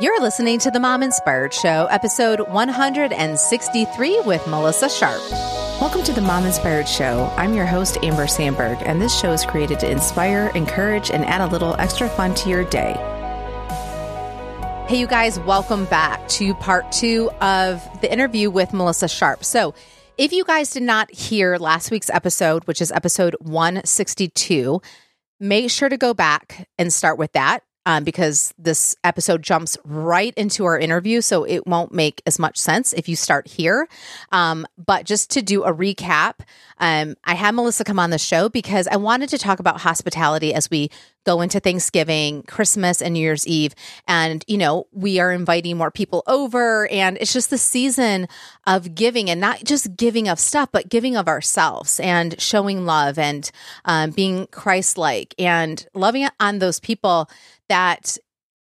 You're listening to the Mom Inspired Show, episode 163 with Melissa Sharp. Welcome to the Mom Inspired Show. I'm your host, Amber Sandberg, and this show is created to inspire, encourage, and add a little extra fun to your day. Hey, you guys, welcome back to part two of the interview with Melissa Sharp. So, if you guys did not hear last week's episode, which is episode 162, make sure to go back and start with that um, because this episode jumps right into our interview. So it won't make as much sense if you start here. Um, but just to do a recap, um, I had Melissa come on the show because I wanted to talk about hospitality as we go into Thanksgiving, Christmas, and New Year's Eve. And, you know, we are inviting more people over. And it's just the season of giving and not just giving of stuff, but giving of ourselves and showing love and um, being Christ like and loving on those people that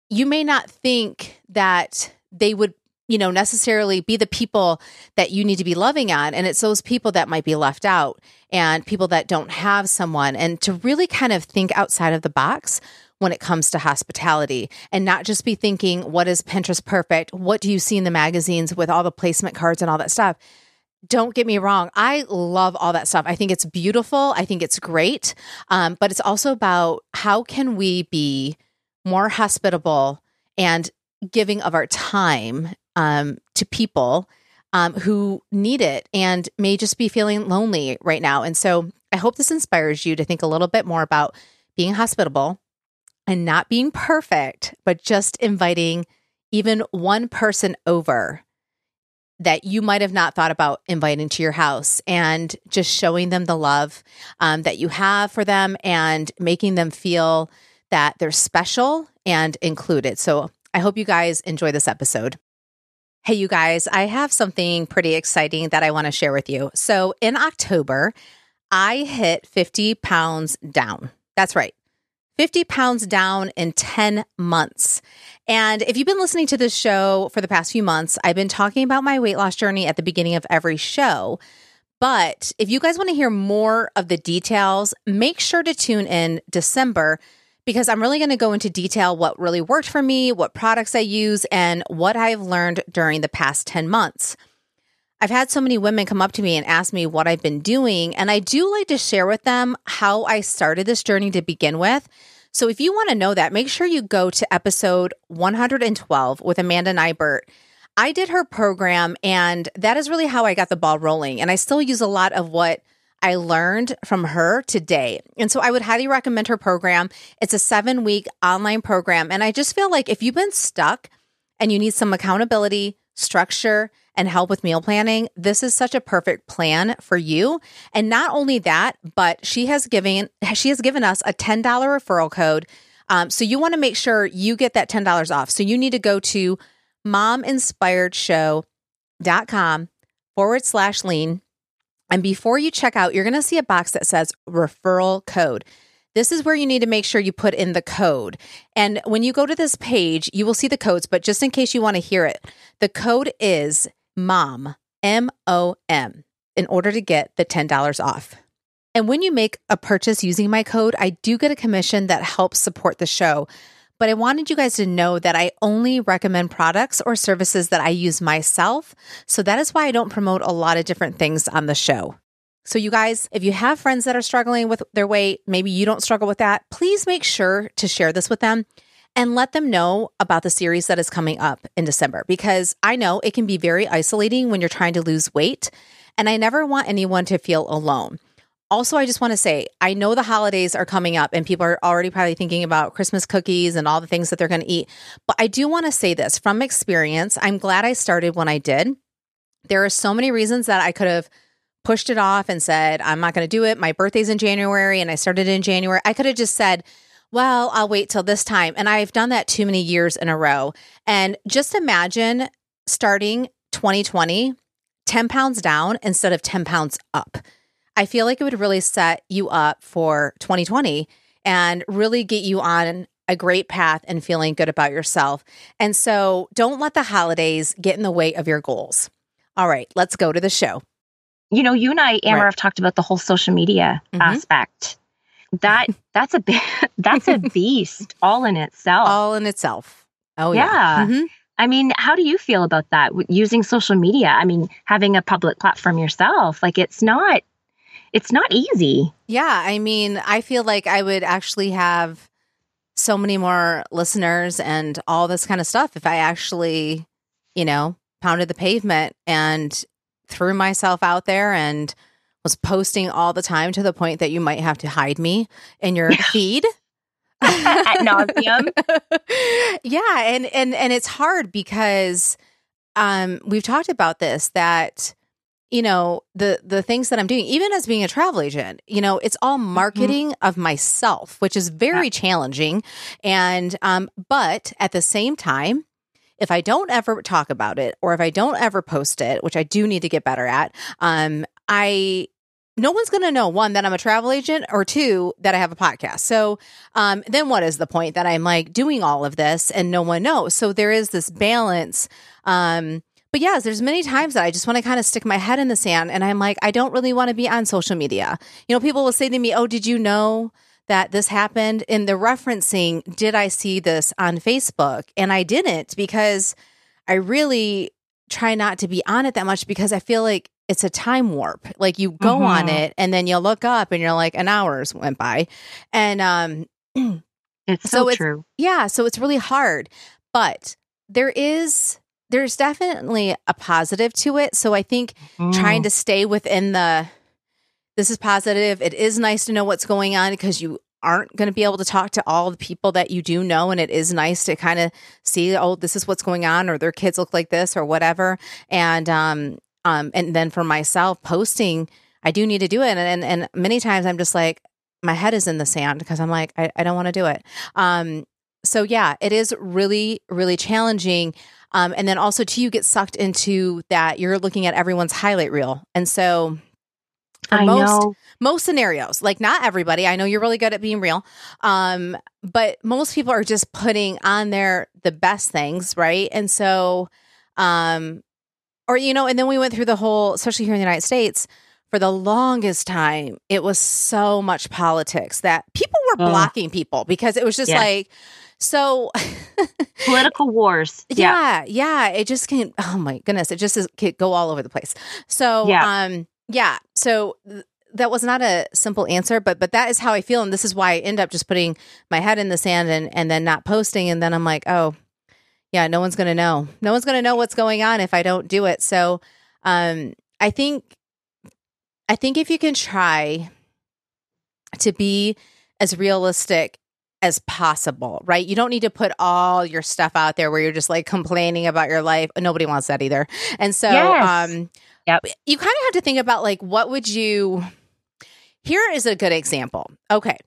you may not think that they would you know necessarily be the people that you need to be loving on and it's those people that might be left out and people that don't have someone and to really kind of think outside of the box when it comes to hospitality and not just be thinking what is pinterest perfect? What do you see in the magazines with all the placement cards and all that stuff? Don't get me wrong i love all that stuff. I think it's beautiful. I think it's great. Um, but it's also about how can we be more hospitable and giving of our time um, to people um, who need it and may just be feeling lonely right now. And so I hope this inspires you to think a little bit more about being hospitable and not being perfect, but just inviting even one person over that you might have not thought about inviting to your house and just showing them the love um, that you have for them and making them feel that they're special and included. So I hope you guys enjoy this episode. Hey, you guys, I have something pretty exciting that I want to share with you. So in October, I hit 50 pounds down. That's right. 50 pounds down in 10 months. And if you've been listening to this show for the past few months, I've been talking about my weight loss journey at the beginning of every show. But if you guys want to hear more of the details, make sure to tune in December because I'm really going to go into detail what really worked for me, what products I use, and what I've learned during the past 10 months. I've had so many women come up to me and ask me what I've been doing, and I do like to share with them how I started this journey to begin with. So if you want to know that, make sure you go to episode 112 with Amanda Nybert. I did her program, and that is really how I got the ball rolling. And I still use a lot of what I learned from her today. And so I would highly recommend her program. It's a seven week online program. And I just feel like if you've been stuck and you need some accountability, structure, and help with meal planning, this is such a perfect plan for you. And not only that, but she has given she has given us a $10 referral code. Um, so you want to make sure you get that $10 off. So you need to go to mominspiredshow.com forward slash lean and before you check out, you're going to see a box that says referral code. This is where you need to make sure you put in the code. And when you go to this page, you will see the codes, but just in case you want to hear it, the code is MOM, M O M, in order to get the $10 off. And when you make a purchase using my code, I do get a commission that helps support the show. But I wanted you guys to know that I only recommend products or services that I use myself. So that is why I don't promote a lot of different things on the show. So, you guys, if you have friends that are struggling with their weight, maybe you don't struggle with that, please make sure to share this with them and let them know about the series that is coming up in December because I know it can be very isolating when you're trying to lose weight. And I never want anyone to feel alone. Also, I just want to say, I know the holidays are coming up and people are already probably thinking about Christmas cookies and all the things that they're going to eat. But I do want to say this from experience. I'm glad I started when I did. There are so many reasons that I could have pushed it off and said, I'm not going to do it. My birthday's in January and I started in January. I could have just said, well, I'll wait till this time. And I've done that too many years in a row. And just imagine starting 2020, 10 pounds down instead of 10 pounds up. I feel like it would really set you up for 2020 and really get you on a great path and feeling good about yourself. And so don't let the holidays get in the way of your goals. All right, let's go to the show. You know, you and I, Amber, right. have talked about the whole social media mm-hmm. aspect. That that's a that's a beast all in itself. All in itself. Oh, yeah. Yeah. Mhm. I mean, how do you feel about that? Using social media? I mean, having a public platform yourself, like it's not it's not easy. Yeah, I mean, I feel like I would actually have so many more listeners and all this kind of stuff if I actually, you know, pounded the pavement and threw myself out there and was posting all the time to the point that you might have to hide me in your feed. At nauseam. yeah, and and and it's hard because um we've talked about this that you know the the things that I'm doing even as being a travel agent you know it's all marketing of myself which is very challenging and um but at the same time if I don't ever talk about it or if I don't ever post it which I do need to get better at um I no one's going to know one that I'm a travel agent or two that I have a podcast. So um, then what is the point that I'm like doing all of this and no one knows? So there is this balance. Um, but yes, there's many times that I just want to kind of stick my head in the sand and I'm like, I don't really want to be on social media. You know, people will say to me, Oh, did you know that this happened? In the referencing, did I see this on Facebook? And I didn't because I really try not to be on it that much because I feel like it's a time warp. Like you go on Mhm. it and then you look up and you're like an hour's went by. And um It's So so, it's- true. yeah, so it's really hard. But there is there's definitely a positive to it. So I think trying Mm. to stay within the this is positive. It is nice to know what's going on because you aren't going to be able to talk to all the people that you do know and it is nice to kind of see oh this is what's going on or their kids look like this or whatever and um um and then for myself posting I do need to do it and and, and many times I'm just like my head is in the sand because I'm like I, I don't want to do it um so yeah it is really really challenging um, and then also too you get sucked into that you're looking at everyone's highlight reel and so for I most know. most scenarios like not everybody i know you're really good at being real um but most people are just putting on there the best things right and so um or you know and then we went through the whole especially here in the united states for the longest time it was so much politics that people were blocking people because it was just Yes. like so Political wars. yeah, Yeah. yeah. It just can. Oh my goodness, it just is, can go all over the place. So, Yeah. um, yeah. So th- that was not a simple answer, but but that is how I feel, and this is why I end up just putting my head in the sand and and then not posting, and then I'm like, oh, yeah, no one's gonna know. No one's gonna know what's going on if I don't do it. So, um, I think, I think if you can try to be as realistic as possible, right? You don't need to put all your stuff out there where you're just like complaining about your life. Nobody wants that either. And so Yes. um Yep. you kind of have to think about like what would you Here is a good example. Okay.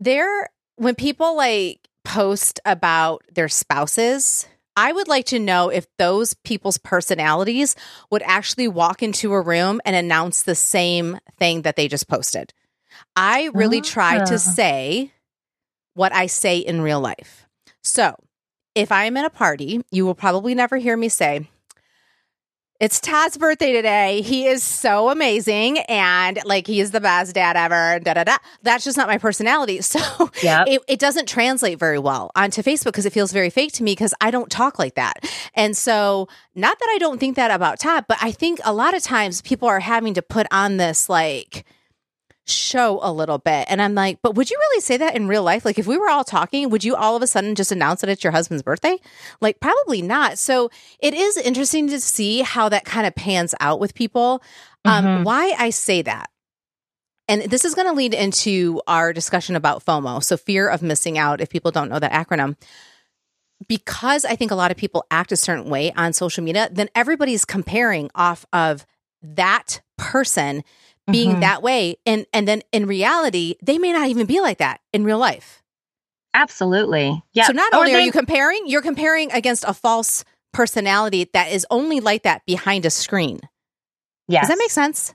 There when people like post about their spouses, I would like to know if those people's personalities would actually walk into a room and announce the same thing that they just posted. I really try Ah. to say what I say in real life. So, if I'm in a party, you will probably never hear me say, it's Todd's birthday today. He is so amazing and like he is the best dad ever. Da da da. That's just not my personality. So Yep. it, it doesn't translate very well onto Facebook because it feels very fake to me because I don't talk like that. And so, not that I don't think that about Todd, but I think a lot of times people are having to put on this like show a little bit. And I'm like, but would you really say that in real life? Like, if we were all talking, would you all of a sudden just announce that it's your husband's birthday? Like, probably not. So it is interesting to see how that kind of pans out with people. Um, Mhm. Why I say that. And this is going to lead into our discussion about FOMO. So, fear of missing out, if people don't know that acronym. Because I think a lot of people act a certain way on social media, then everybody's comparing off of that person being Mhm. that way. And and then in reality, they may not even be like that in real life. Absolutely. Yeah. So not Or only are you comparing, you're comparing against a false personality that is only like that behind a screen. yes. Does that make sense?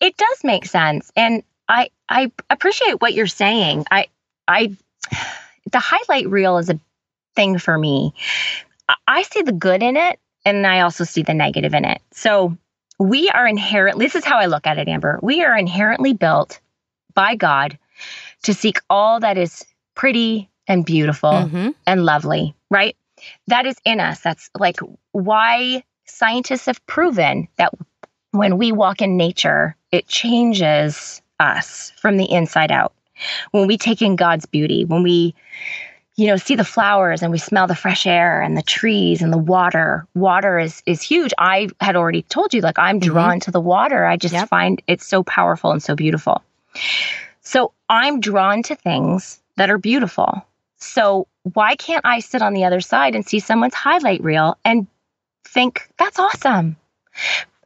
It does make sense. And I I appreciate what you're saying. I I the highlight reel is a thing for me. I- I see the good in it and I also see the negative in it. So we are inherently this is how I look at it, Amber. We are inherently built by God to seek all that is pretty and beautiful Mhm. and lovely, right? that is in us. That's like why scientists have proven that when we walk in nature, it changes us from the inside out. When we take in God's beauty, when we you know see the flowers and we smell the fresh air and the trees and the water water is is huge i had already told you like i'm mm-hmm. drawn mm-hmm. to the water i just yep. find it so powerful and so beautiful so i'm drawn to things that are beautiful so why can't I sit on the other side and see someone's highlight reel and think, that's awesome?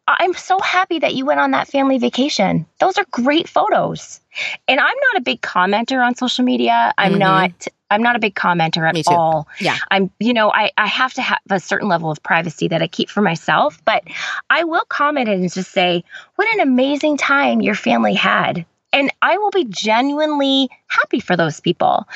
I'm so happy that you went on that family vacation. Those are great photos. And I'm not a big commenter on social media. I'm mm-hmm. not I'm not a big commenter at all. Yeah. I'm, you know, I, I have to have a certain level of privacy that I keep for myself, but I will comment and just say, what an amazing time your family had and I will be genuinely happy for those people.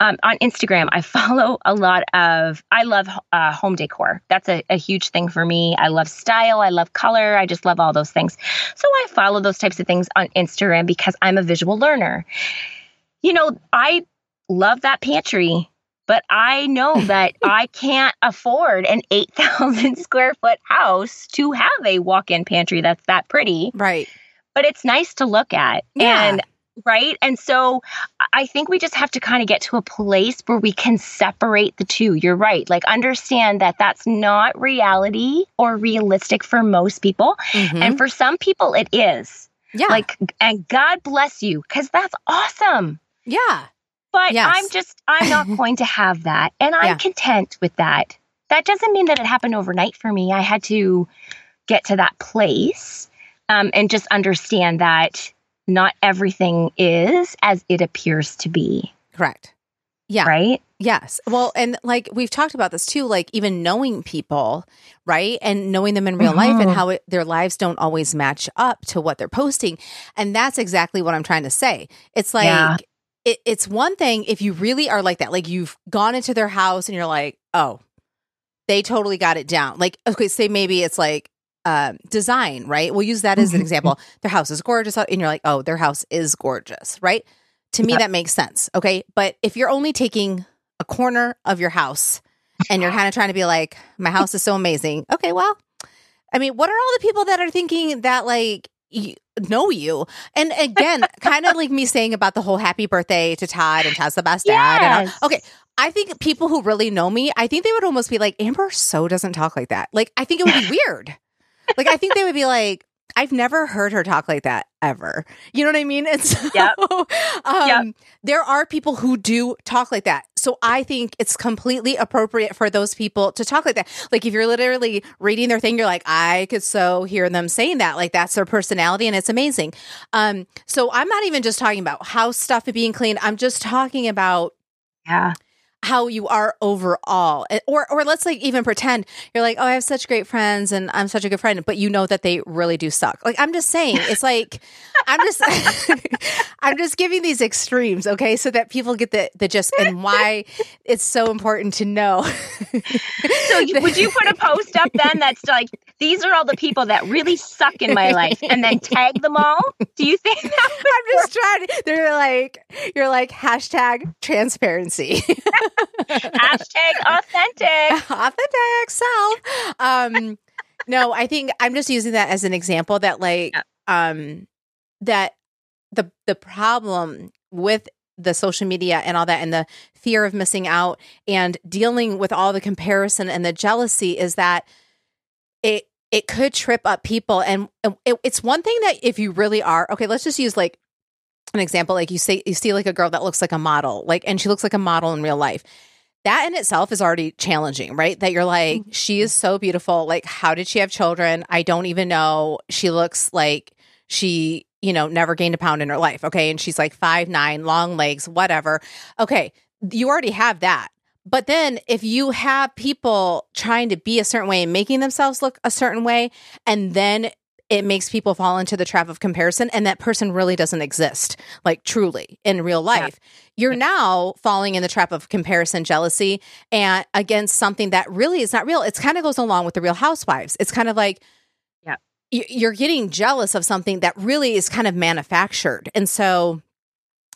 Um, on Instagram, I follow a lot of, I love uh, home decor. That's a, a huge thing for me. I love style, I love color, I just love all those things. So I follow those types of things on Instagram because I'm a visual learner. You know, I love that pantry but I know that I can't afford an 8,000 square foot house to have a walk in pantry that's that pretty. Right but it's nice to look at. Yeah. And right? And so I think we just have to kind of get to a place where we can separate the two. You're right. Like understand that that's not reality or realistic for most people. Mm-hmm. And for some people it is. Yeah. Like and God bless you cuz that's awesome. Yeah. But yes. I'm just I'm not going to have that and I'm yeah. content with that. That doesn't mean that it happened overnight for me. I had to get to that place um, and just understand that not everything is as it appears to be. Correct. Yeah. Right? Yes. Well, and like we've talked about this too, like even knowing people, right? And knowing them in real mm-hmm. life and mm-hmm. how it, their lives don't always match up to what they're posting. And that's exactly what I'm trying to say. It's like, yeah. It, it's one thing if you really are like that, like you've gone into their house and you're like, oh, they totally got it down. Like, okay, say maybe it's like uh, design, right? We'll use that as an mm-hmm. example. Their house is gorgeous, and you're like, oh, their house is gorgeous, right? To me, that makes sense. Okay. But if you're only taking a corner of your house and you're kind of trying to be like, my house is so amazing. Okay. Well, I mean, what are all the people that are thinking that like you, know you? And again, kind of like me saying about the whole happy birthday to Todd and Todd's the best dad. Yes. And okay. I think people who really know me, I think they would almost be like, Amber so doesn't talk like that. Like, I think it would be weird like I think they would be like, I've never heard her talk like that ever. You know what I mean? And so yep. um, yep. there are people who do talk like that. So I think it's completely appropriate for those people to talk like that. Like if you're literally reading their thing, you're like, I could so hear them saying that. Like that's their personality and it's amazing. Um, so I'm not even just talking about house stuff being clean. I'm just talking about yeah how you are overall. Or or let's like even pretend you're like oh i have such great friends and i'm such a good friend but you know that they really do suck. Like i'm just saying it's like i'm just i'm just giving these extremes okay so that people get the the gist and why it's so important to know. So would you put a post up then that's like these are all the people that really suck in my life and then tag them all? Do you think i'm just trying to, they're like you're like hashtag transparency Hashtag authentic. authentic self. Um, no, I think I'm just using that as an example that like yeah. um that the the problem with the social media and all that and the fear of missing out and dealing with all the comparison and the jealousy is that it it could trip up people and it, it's one thing that if you really are okay let's just use like an example like you say you see like a girl that looks like a model like and she looks like a model in real life that in itself is already challenging, right? That you're like, mm-hmm. she is so beautiful. Like, how did she have children? I don't even know. She looks like she, you know, never gained a pound in her life. Okay. And she's like five, nine, long legs, whatever. Okay. You already have that. But then if you have people trying to be a certain way and making themselves look a certain way, and then it makes people fall into the trap of comparison and that person really doesn't exist like truly in real life yeah. you're now falling in the trap of comparison jealousy and against something that really is not real it kind of goes along with the real housewives it's kind of like yeah you're getting jealous of something that really is kind of manufactured and so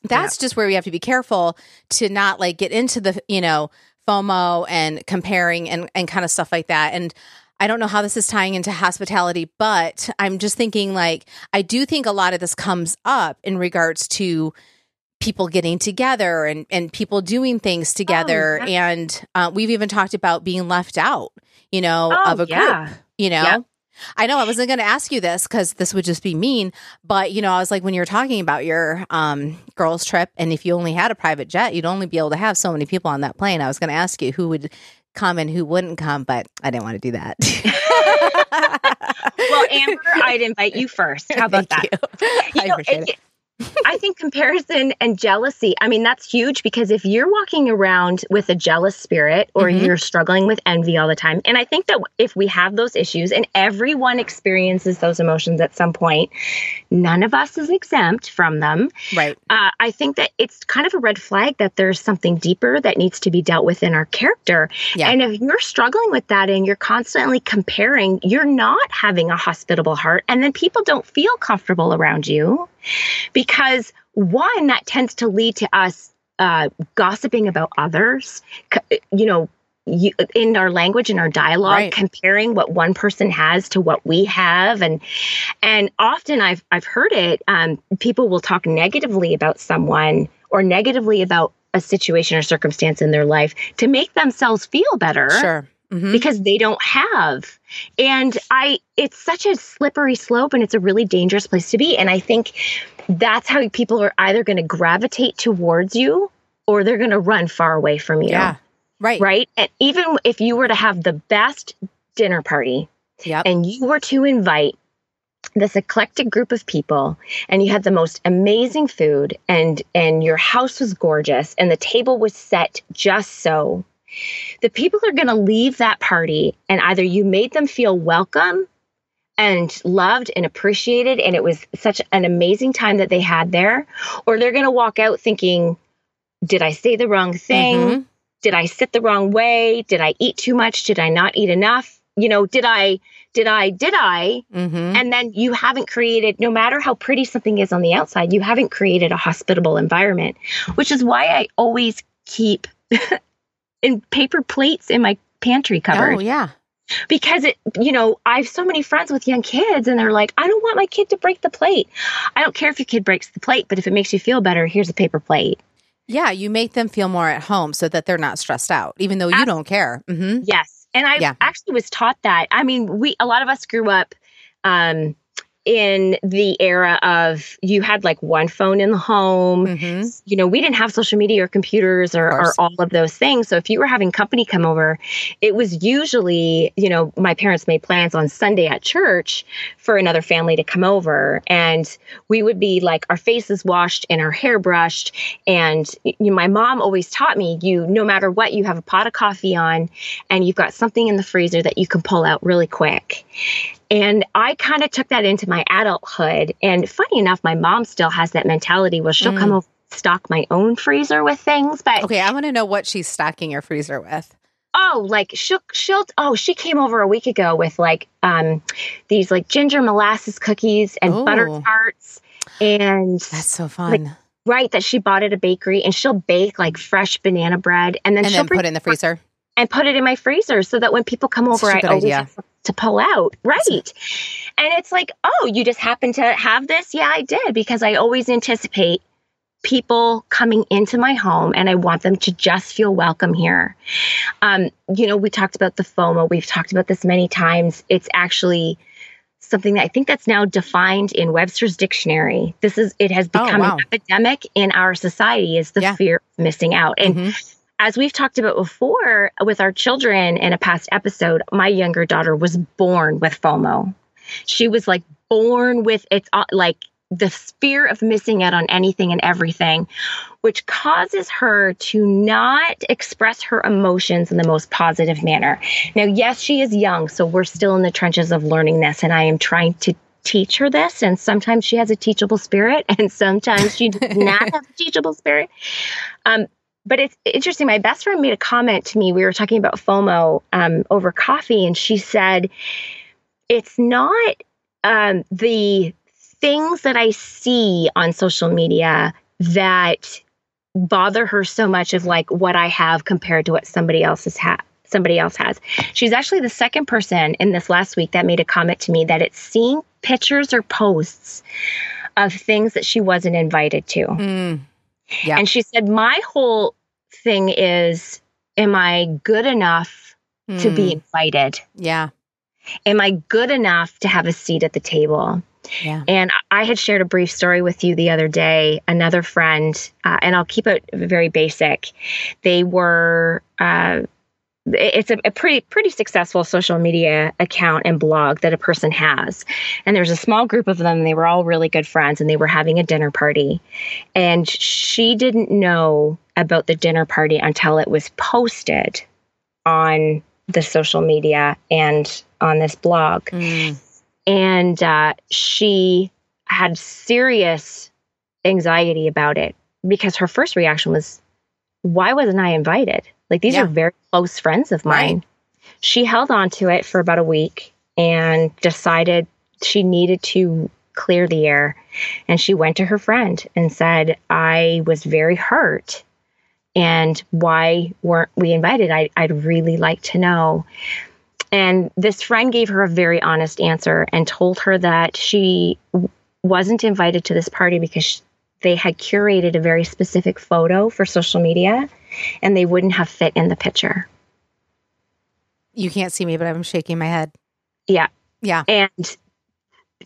that's yeah. just where we have to be careful to not like get into the you know FOMO and comparing and, and kind of stuff like that. And I don't know how this is tying into hospitality, but I'm just thinking like, I do think a lot of this comes up in regards to people getting together and, and people doing things together. Oh, yeah. And uh, we've even talked about being left out, you know, oh, of a yeah. group, you know? Yeah. I know I wasn't going to ask you this because this would just be mean, but you know, I was like, when you're talking about your um, girls' trip, and if you only had a private jet, you'd only be able to have so many people on that plane. I was going to ask you who would come and who wouldn't come, but I didn't want to do that. well, Amber, I'd invite you first. How about Thank that? You. You I know, it. I think comparison and jealousy, I mean, that's huge because if you're walking around with a jealous spirit or mm-hmm. you're struggling with envy all the time, and I think that if we have those issues and everyone experiences those emotions at some point, none of us is exempt from them. Right. Uh, I think that it's kind of a red flag that there's something deeper that needs to be dealt with in our character. Yeah. And if you're struggling with that and you're constantly comparing, you're not having a hospitable heart. And then people don't feel comfortable around you because one that tends to lead to us uh, gossiping about others you know you, in our language in our dialogue right. comparing what one person has to what we have. And and often i've i've heard it um, people will talk negatively about someone or negatively about a situation or circumstance in their life to make themselves feel better. Sure mm-hmm. because they don't have. And I, it's such a slippery slope and it's a really dangerous place to be. And I think that's how people are either going to gravitate towards you or they're going to run far away from you. Yeah. Right. Right. And even if you were to have the best dinner party yep. and you were to invite this eclectic group of people and you had the most amazing food and and your house was gorgeous and the table was set just so the people are going to leave that party and either you made them feel welcome and loved and appreciated and it was such an amazing time that they had there or they're going to walk out thinking did i say the wrong thing? Mm-hmm. did i sit the wrong way? Did i eat too much? Did i not eat enough? You know did i did i did i? Mm-hmm. and then you haven't created no matter how pretty something is on the outside you haven't created a hospitable environment which is why i always keep in paper plates in my pantry cupboard. Oh, yeah. Because it, you know, I have so many friends with young kids and they're like, I don't want my kid to break the plate. I don't care if your kid breaks the plate, but if it makes you feel better, here's a paper plate. Yeah, you make them feel more at home so that they're not stressed out, even though you don't care. Mm-hmm. Yes. And I yeah. actually was taught that. I mean, we, a lot of us grew up, um, in the era of you had like one phone in the home. Mm-hmm. You know, we didn't have social media or computers or, or, all of those things. So if you were having company come over, it was usually, you know, my parents made plans on Sunday at church for another family to come over. And we would be like our faces washed and our hair brushed. And you know, my mom always taught me you, no matter what, you have a pot of coffee on and you've got something in the freezer that you can pull out really quick. And I kind of took that into my adulthood. And funny enough, my mom still has that mentality where she'll mm. come over stock my own freezer with things. But okay, I want to know what she's stocking your freezer with. Oh, like she'll she'll oh she came over a week ago with like um these like ginger molasses cookies and Ooh. butter tarts and that's so fun. Like, right, that she bought at a bakery and she'll bake like fresh banana bread and then and she'll then put it in the freezer and put it in my freezer so that when people come over, I always idea. have to pull out. Right. And it's like, oh, you just happen to have this? Yeah, I did because I always anticipate people coming into my home and I want them to just feel welcome here. Um, you know, we talked about the FOMO. We've talked about this many times. It's actually something that I think that's now defined in Webster's dictionary. This is it has oh, become oh, wow. an epidemic in our society is the yeah. fear of missing out. And mm-hmm as we've talked about before with our children in a past episode, my younger daughter was born with FOMO. She was like born with it's uh, like the fear of missing out on anything and everything, which causes her to not express her emotions in the most positive manner. Now, yes, she is young, so we're still in the trenches of learning this, and I am trying to teach her this. And sometimes she has a teachable spirit, and sometimes she does not have a teachable spirit. Um, but it's interesting. My best friend made a comment to me. We were talking about FOMO um, over coffee, and she said, It's not um, the things that I see on social media that bother her so much of like what I have compared to what somebody else has had somebody else has. She's actually the second person in this last week that made a comment to me that it's seeing pictures or posts of things that she wasn't invited to. Mm. Yeah. And she said, My whole thing is, am I good enough to be Mm. invited? Yeah. Am I good enough to have a seat at the table? Yeah. And I had shared a brief story with you the other day. Another friend, uh, and I'll keep it very basic. They were. Uh, it's a, a pretty pretty successful social media account and blog that a person has and there's a small group of them they were all really good friends and they were having a dinner party and she didn't know about the dinner party until it was posted on the social media and on this blog Mm. and uh, she had serious anxiety about it because her first reaction was, "Why wasn't I invited? Like these Yeah. are very close friends of Right. mine." She held on to it for about a week and decided she needed to clear the air. And she went to her friend and said, "I was very hurt." And why weren't we invited? I, I'd really like to know. And this friend gave her a very honest answer and told her that she w- wasn't invited to this party because sh- they had curated a very specific photo for social media and they wouldn't have fit in the picture. You can't see me, but I'm shaking my head. Yeah. Yeah. And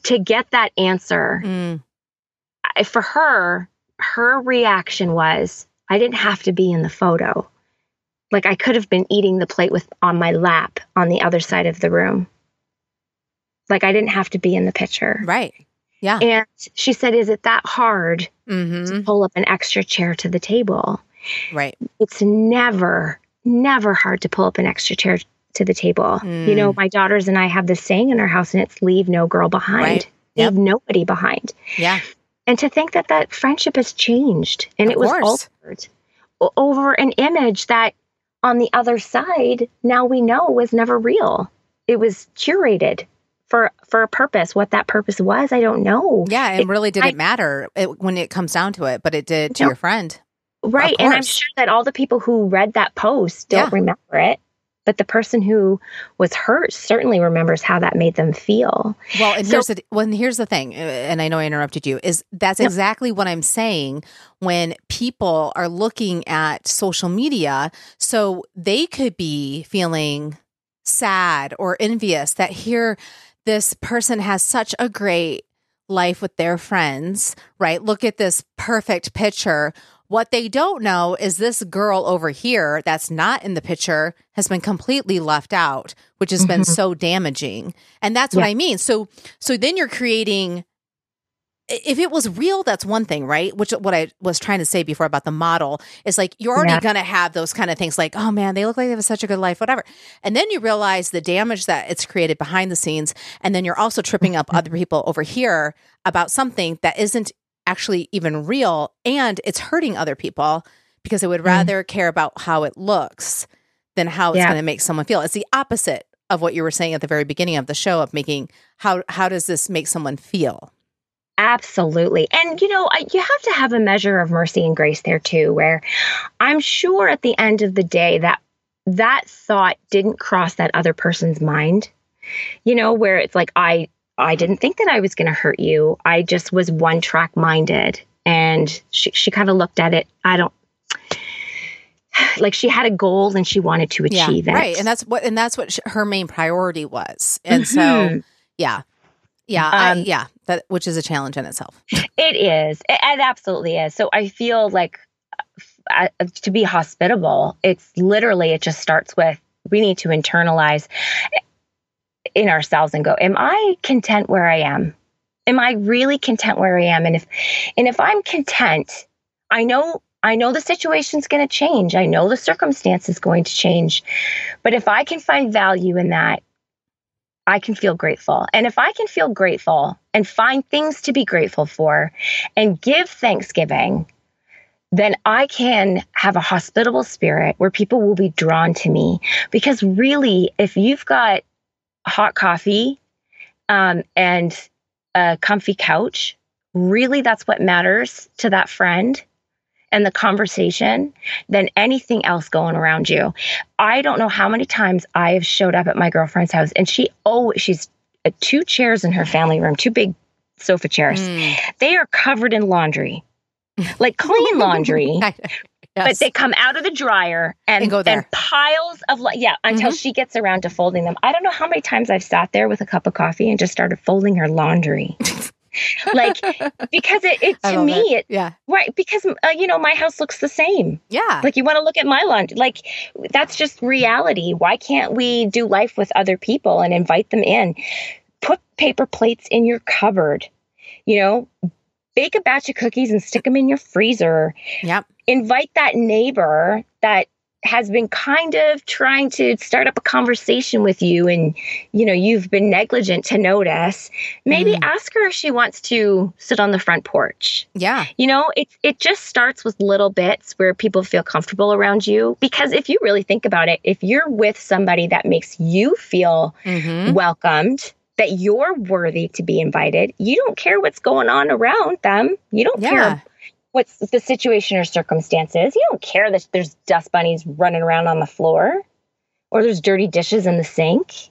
to get that answer, Mm. I- for her, her reaction was, I didn't have to be in the photo. Like I could have been eating the plate with on my lap on the other side of the room. Like I didn't have to be in the picture. Right. Yeah. And she said, Is it that hard hmm to pull up an extra chair to the table? Right. It's never, never hard to pull up an extra chair to the table. You know, Mm. my daughters and I have this saying in our house, and it's leave no girl behind, Right. leave Yep. nobody behind. Yeah. And to think that that friendship has changed and Of it was course. altered over an image that on the other side, now we know was never real. It was curated for for a purpose. What that purpose was, I don't know. Yeah. It, It- really didn't I- matter it, when it comes down to it, but it did to No. your friend. Right. And I'm sure that all the people who read that post don't Yeah. remember it. But the person who was hurt certainly remembers how that made them feel. Well, and So- here's the well, here's the thing, uh, and I know I interrupted you. Is that's No. exactly what I'm saying when people are looking at social media, so they could be feeling sad or envious that here this person has such a great life with their friends, right? Look at this perfect picture. What they don't know is this girl over here that's not in the picture has been completely left out, which has been Mhm. so damaging. And that's what Yeah. I mean. So so then you're creating if it was real, that's one thing, right? Which what I was trying to say before about the model is like you're already Yeah. gonna have those kind of things like, oh man, they look like they have such a good life, whatever. And then you realize the damage that it's created behind the scenes, and then you're also tripping up other people over here about something that isn't actually even real and it's hurting other people because they would Mm. rather care about how it looks than how it's Yeah. going to make someone feel. It's the opposite of what you were saying at the very beginning of the show of making how how does this make someone feel? Absolutely. And, you know, I, you have to have a measure of mercy and grace there too, where I'm sure at the end of the day that that thought didn't cross that other person's mind, you know, where it's like, I, I didn't think that I was going to hurt you. I just was one track minded. And she, she kind of looked at it. I don't, like she had a goal and she wanted to achieve it. right. And that's what and that's what sh- her main priority was. And so Mhm. yeah. Yeah, I, Um, yeah, that which is a challenge in itself. It is. It, it absolutely is. So I feel like uh, to be hospitable, it's literally, it just starts with we need to internalize in ourselves and go, Am I content where I am? Am I really content where I am? And if, and if I'm content, I know, I know the situation's going to change. I know the circumstance is going to change. But if I can find value in that, I can feel grateful. And if I can feel grateful and find things to be grateful for and give thanksgiving, then I can have a hospitable spirit where people will be drawn to me. Because really, if you've got hot coffee um, and a comfy couch, really that's what matters to that friend. and the conversation than anything else going around you. I don't know how many times I have showed up at my girlfriend's house and she oh she's uh, two chairs in her family room, two big sofa chairs. Mm. They are covered in laundry. Like clean laundry. Yes. But they come out of the dryer and, and go there. And piles of yeah until mm-hmm. she gets around to folding them. I don't know how many times I've sat there with a cup of coffee and just started folding her laundry. like because it, it to me it. it, yeah right because uh, you know my house looks the same yeah like you want to look at my laundry like that's just reality why can't we do life with other people and invite them in put paper plates in your cupboard you know bake a batch of cookies and stick them in your freezer. Yep. Invite that neighbor that has been kind of trying to start up a conversation with you and you know you've been negligent to notice. Maybe mm. ask her if she wants to sit on the front porch. Yeah. You know it it just starts with little bits where people feel comfortable around you. Because if you really think about it if you're with somebody that makes you feel mm-hmm. welcomed that you're worthy to be invited you don't care what's going on around them you don't yeah. care what's the situation or circumstances. You don't care that there's dust bunnies running around on the floor or there's dirty dishes in the sink.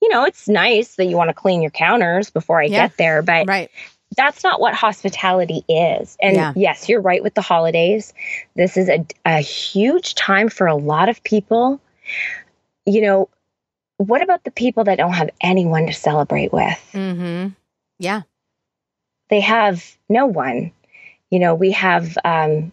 You know, it's nice that you want to clean your counters before I yeah. get there, but right. that's not what hospitality is. And yeah. yes, you're right with the holidays. This is a, a huge time for a lot of people. You know, what about the people that don't have anyone to celebrate with? Mm-hmm. Yeah. They have no one you know, we have um,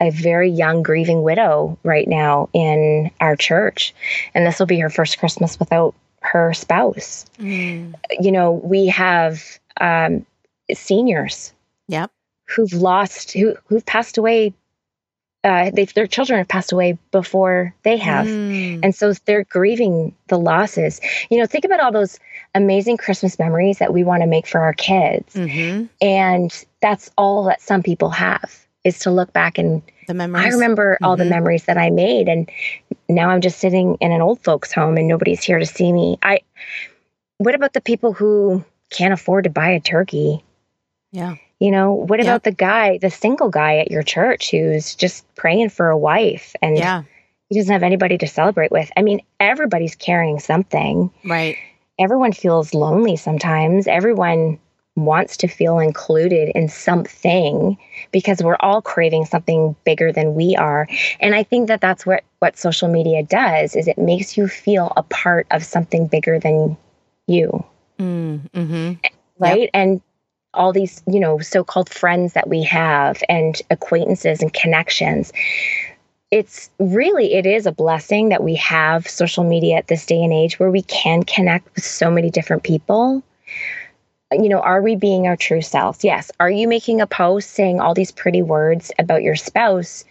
a very young grieving widow right now in our church, and this will be her first Christmas without her spouse. Mm. You know, we have um, seniors, yep, who've lost, who who've passed away. Uh, their children have passed away before they have, mm. and so they're grieving the losses. You know, think about all those amazing Christmas memories that we want to make for our kids. Mm-hmm. And that's all that some people have is to look back and the memories. I remember mm-hmm. all the mm-hmm. memories that I made and now I'm just sitting in an old folks home and nobody's here to see me. I what about the people who can't afford to buy a turkey? Yeah. You know, what about the guy, the single guy at your church who's just praying for a wife and yeah. he doesn't have anybody to celebrate with? I mean, everybody's carrying something. Right everyone feels lonely sometimes. Everyone wants to feel included in something because we're all craving something bigger than we are and i think that that's what what social media does is it makes you feel a part of something bigger than you mm, mm-hmm. right yep. and all these you know so-called friends that we have and acquaintances and connections it's really it is a blessing that we have social media at this day and age where we can connect with so many different people you know are we being our true selves yes are you making a post saying all these pretty words about your spouse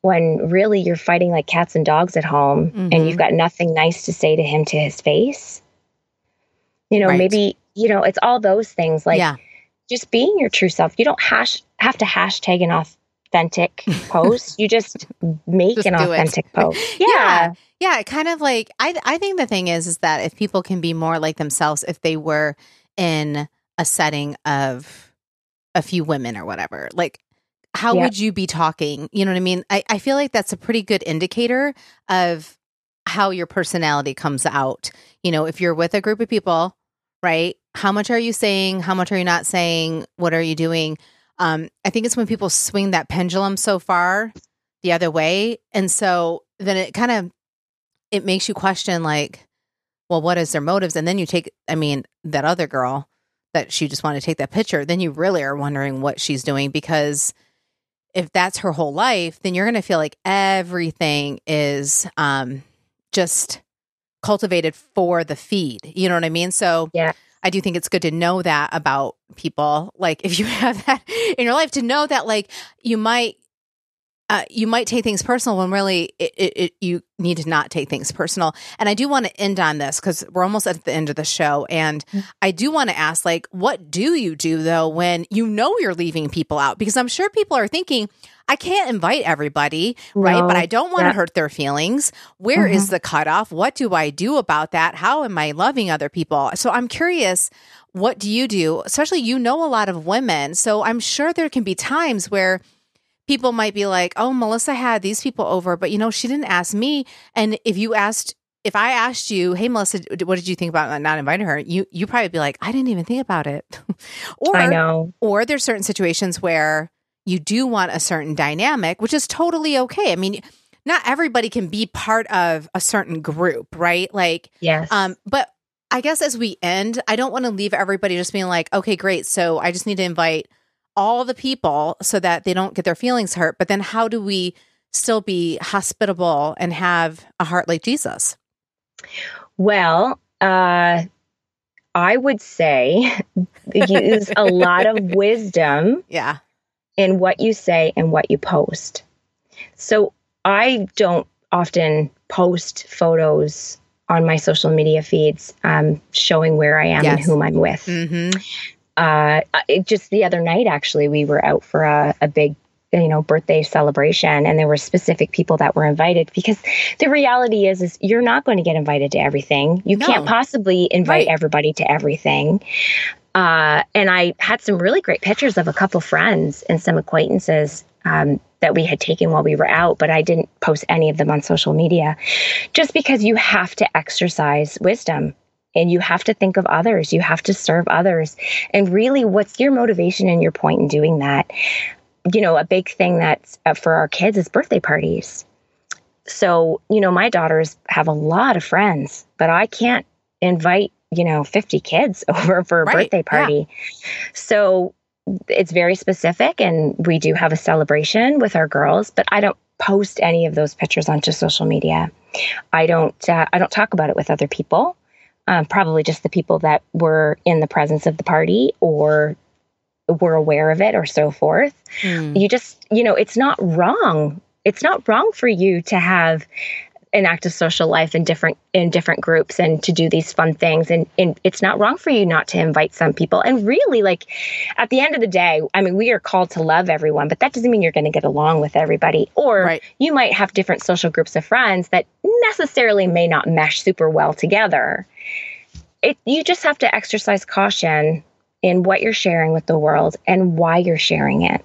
when really you're fighting like cats and dogs at home mm-hmm. and you've got nothing nice to say to him to his face you know right. maybe you know it's all those things like yeah. Just being your true self you don't hash have to hashtag an authentic post. You just make just an authentic it. post. Yeah. yeah. Yeah, kind of like I I think the thing is is that if people can be more like themselves if they were in a setting of a few women or whatever. Like how would you be talking? You know what I mean? I, I feel like that's a pretty good indicator of how your personality comes out. You know, if you're with a group of people, right? How much are you saying? How much are you not saying? What are you doing? Um, I think it's when people swing that pendulum so far the other way. And so then it kind of it makes you question like, well, what is their motives? And then you take I mean, that other girl that she just wanted to take that picture, then you really are wondering what she's doing because if that's her whole life, then you're going to feel like everything is um, just cultivated for the feed. You know what I mean? So yeah. I do think it's good to know that about people. Like if you have that in your life, to know that like you might uh, you might take things personal when really it, it, it, you need to not take things personal. And I do want to end on this because we're almost at the end of the show. And mm-hmm. I do want to ask, like, what do you do though when you know you're leaving people out? Because I'm sure people are thinking, I can't invite everybody, no. right? But I don't want to yeah. hurt their feelings. Where mm-hmm. is the cutoff? What do I do about that? How am I loving other people? So I'm curious, what do you do? Especially, you know, a lot of women. So I'm sure there can be times where people might be like, "Oh, Melissa had these people over, but you know, she didn't ask me." And if you asked if I asked you, "Hey Melissa, what did you think about not inviting her?" You you probably be like, "I didn't even think about it." or I know. Or there's certain situations where you do want a certain dynamic, which is totally okay. I mean, not everybody can be part of a certain group, right? Like, yes. Um, but I guess as we end, I don't want to leave everybody just being like, okay, great. So I just need to invite all the people so that they don't get their feelings hurt. But then how do we still be hospitable and have a heart like Jesus? Well, uh, I would say use a lot of wisdom. Yeah. In what you say and what you post. So I don't often post photos on my social media feeds um, showing where I am yes. and whom I'm with. Mm-hmm. Uh, it, just the other night, actually, we were out for a, a big you know birthday celebration and there were specific people that were invited because the reality is is you're not going to get invited to everything you no. can't possibly invite right. everybody to everything uh, and i had some really great pictures of a couple friends and some acquaintances um, that we had taken while we were out, but I didn't post any of them on social media just because you have to exercise wisdom and you have to think of others. You have to serve others. And really, what's your motivation and your point in doing that? You know, a big thing that's uh, for our kids is birthday parties. So, you know, my daughters have a lot of friends, but I can't invite, you know, 50 kids over for a right. birthday party. Yeah. So, it's very specific and we do have a celebration with our girls, but I don't post any of those pictures onto social media. I don't uh, I don't talk about it with other people. Um, probably just the people that were in the presence of the party or were aware of it or so forth. Mm. You just, you know, it's not wrong. It's not wrong for you to have an active social life in different in different groups and to do these fun things. And, and it's not wrong for you not to invite some people. And really like at the end of the day i mean we are called to love everyone but that doesn't mean you're going to get along with everybody. Or right. you might have different social groups of friends that necessarily may not mesh super well together. It you just have to exercise caution in what you're sharing with the world and why you're sharing it.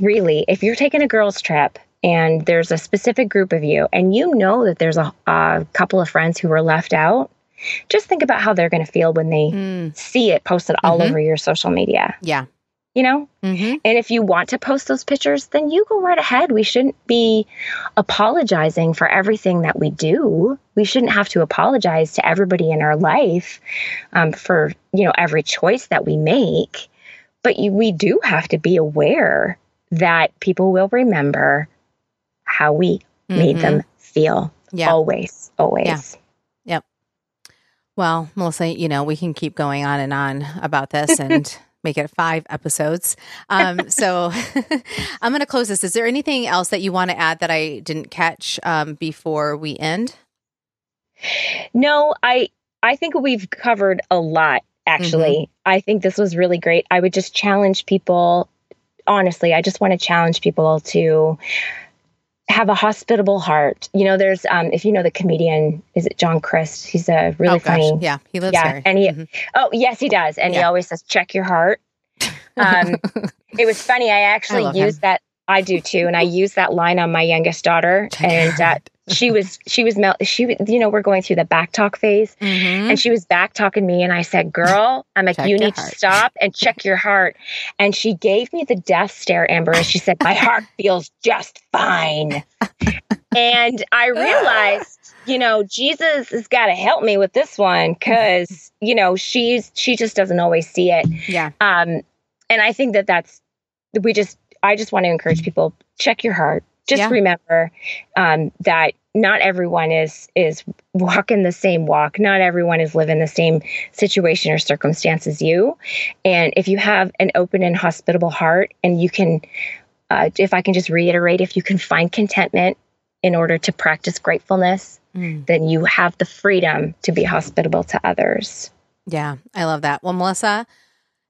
Really if you're taking a girls trip and there's a specific group of you, and you know that there's a, a couple of friends who were left out, just think about how they're going to feel when they mm. see it posted all mm-hmm. over your social media. Yeah. You know? Mm-hmm. And if you want to post those pictures, then you go right ahead. We shouldn't be apologizing for everything that we do. We shouldn't have to apologize to everybody in our life um, for, you know, every choice that we make. But you, we do have to be aware that people will remember how we mm-hmm. made them feel. Yeah. Always, always. Yeah. Yep. Well, Melissa, you know, we can keep going on and on about this and make it five episodes. Um, so I'm going to close this. Is there anything else that you want to add that I didn't catch um, before we end? No, I I think we've covered a lot actually. Mm-hmm. I think this was really great. I would just challenge people honestly, I just want to challenge people to have a hospitable heart. You know, there's um if you know the comedian, is it John Crist? He's a really oh, funny. Gosh. Yeah, he lives yeah, here. And he mm-hmm. oh yes, he does. And yeah. he always says, check your heart. Um it was funny. I actually I used him. that I do too. And I use that line on my youngest daughter. Check and uh, she was she was mel- she you know we're going through the back talk phase. Mm-hmm. and she was back talking me and I said girl I'm like check you need heart. to stop and check your heart. And she gave me the death stare Amber and she said my heart feels just fine. And I realized you know Jesus has got to help me with this one cuz you know she's she just doesn't always see it. Yeah. Um and I think that that's we just I just want to encourage people check your heart just yeah. remember um, that not everyone is is walking the same walk not everyone is living the same situation or circumstance as you and if you have an open and hospitable heart and you can uh, if i can just reiterate if you can find contentment in order to practice gratefulness mm. then you have the freedom to be hospitable to others yeah i love that well melissa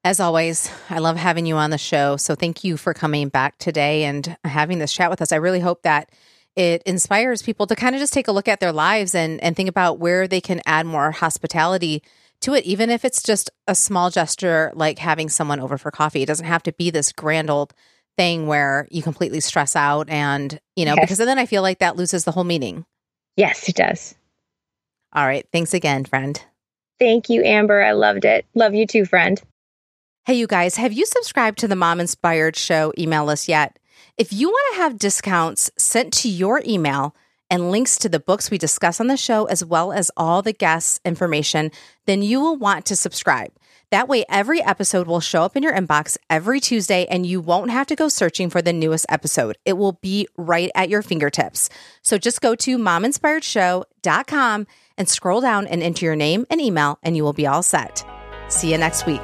as always, I love having you on the show. So thank you for coming back today and having this chat with us. I really hope that it inspires people to kind of just take a look at their lives and and think about where they can add more hospitality to it even if it's just a small gesture like having someone over for coffee. It doesn't have to be this grand old thing where you completely stress out and, you know, Yes. because then I feel like that loses the whole meaning. Yes, it does. All right. Thanks again, friend. Thank you, Amber. I loved it. Love you too, friend. Hey, you guys, have you subscribed to the Mom Inspired Show email list yet? If you want to have discounts sent to your email and links to the books we discuss on the show, as well as all the guests' information, then you will want to subscribe. That way, every episode will show up in your inbox every Tuesday, and you won't have to go searching for the newest episode. It will be right at your fingertips. So just go to mominspiredshow.com and scroll down and enter your name and email, and you will be all set. See you next week.